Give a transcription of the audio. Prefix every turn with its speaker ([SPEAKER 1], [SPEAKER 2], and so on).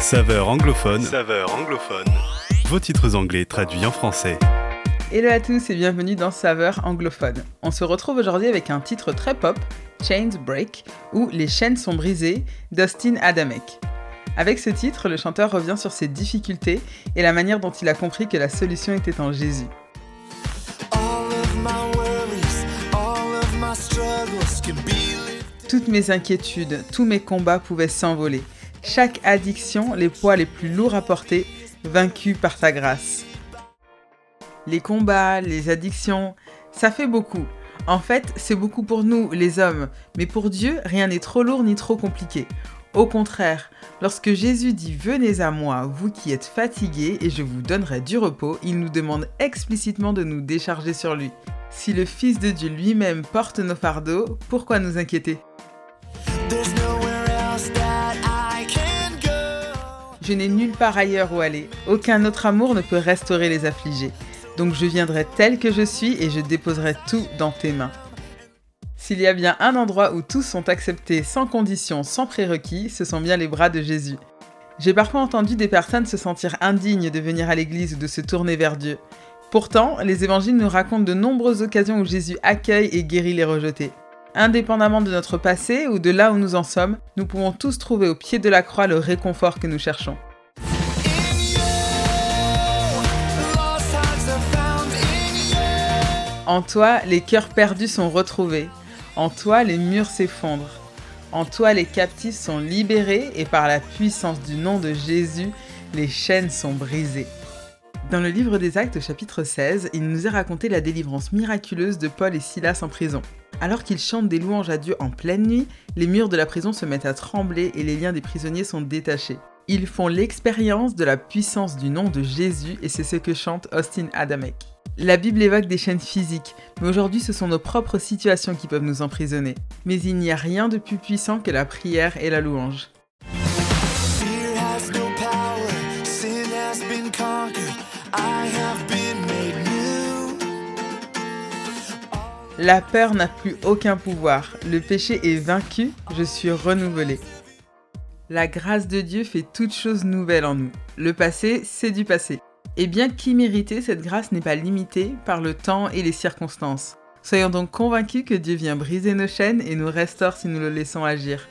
[SPEAKER 1] Saveur anglophone. Saveur anglophone. Vos titres anglais traduits en français.
[SPEAKER 2] Hello à tous et bienvenue dans Saveur anglophone. On se retrouve aujourd'hui avec un titre très pop, Chains Break, ou Les chaînes sont brisées, d'Austin Adamek. Avec ce titre, le chanteur revient sur ses difficultés et la manière dont il a compris que la solution était en Jésus. Toutes mes inquiétudes, tous mes combats pouvaient s'envoler. Chaque addiction, les poids les plus lourds à porter, vaincus par ta grâce. Les combats, les addictions, ça fait beaucoup. En fait, c'est beaucoup pour nous, les hommes, mais pour Dieu, rien n'est trop lourd ni trop compliqué. Au contraire, lorsque Jésus dit Venez à moi, vous qui êtes fatigués, et je vous donnerai du repos, il nous demande explicitement de nous décharger sur lui. Si le Fils de Dieu lui-même porte nos fardeaux, pourquoi nous inquiéter? Je n'ai nulle part ailleurs où aller. Aucun autre amour ne peut restaurer les affligés. Donc je viendrai tel que je suis et je déposerai tout dans tes mains. S'il y a bien un endroit où tous sont acceptés sans condition, sans prérequis, ce sont bien les bras de Jésus. J'ai parfois entendu des personnes se sentir indignes de venir à l'église ou de se tourner vers Dieu. Pourtant, les évangiles nous racontent de nombreuses occasions où Jésus accueille et guérit les rejetés. Indépendamment de notre passé ou de là où nous en sommes, nous pouvons tous trouver au pied de la croix le réconfort que nous cherchons. En toi, les cœurs perdus sont retrouvés. En toi, les murs s'effondrent. En toi, les captifs sont libérés et par la puissance du nom de Jésus, les chaînes sont brisées. Dans le livre des Actes chapitre 16, il nous est raconté la délivrance miraculeuse de Paul et Silas en prison. Alors qu'ils chantent des louanges à Dieu en pleine nuit, les murs de la prison se mettent à trembler et les liens des prisonniers sont détachés. Ils font l'expérience de la puissance du nom de Jésus et c'est ce que chante Austin Adamek. La Bible évoque des chaînes physiques, mais aujourd'hui ce sont nos propres situations qui peuvent nous emprisonner. Mais il n'y a rien de plus puissant que la prière et la louange. La peur n'a plus aucun pouvoir. Le péché est vaincu, je suis renouvelé. La grâce de Dieu fait toutes choses nouvelles en nous. Le passé, c'est du passé. Et bien qu'immérité, cette grâce n'est pas limitée par le temps et les circonstances. Soyons donc convaincus que Dieu vient briser nos chaînes et nous restaure si nous le laissons agir.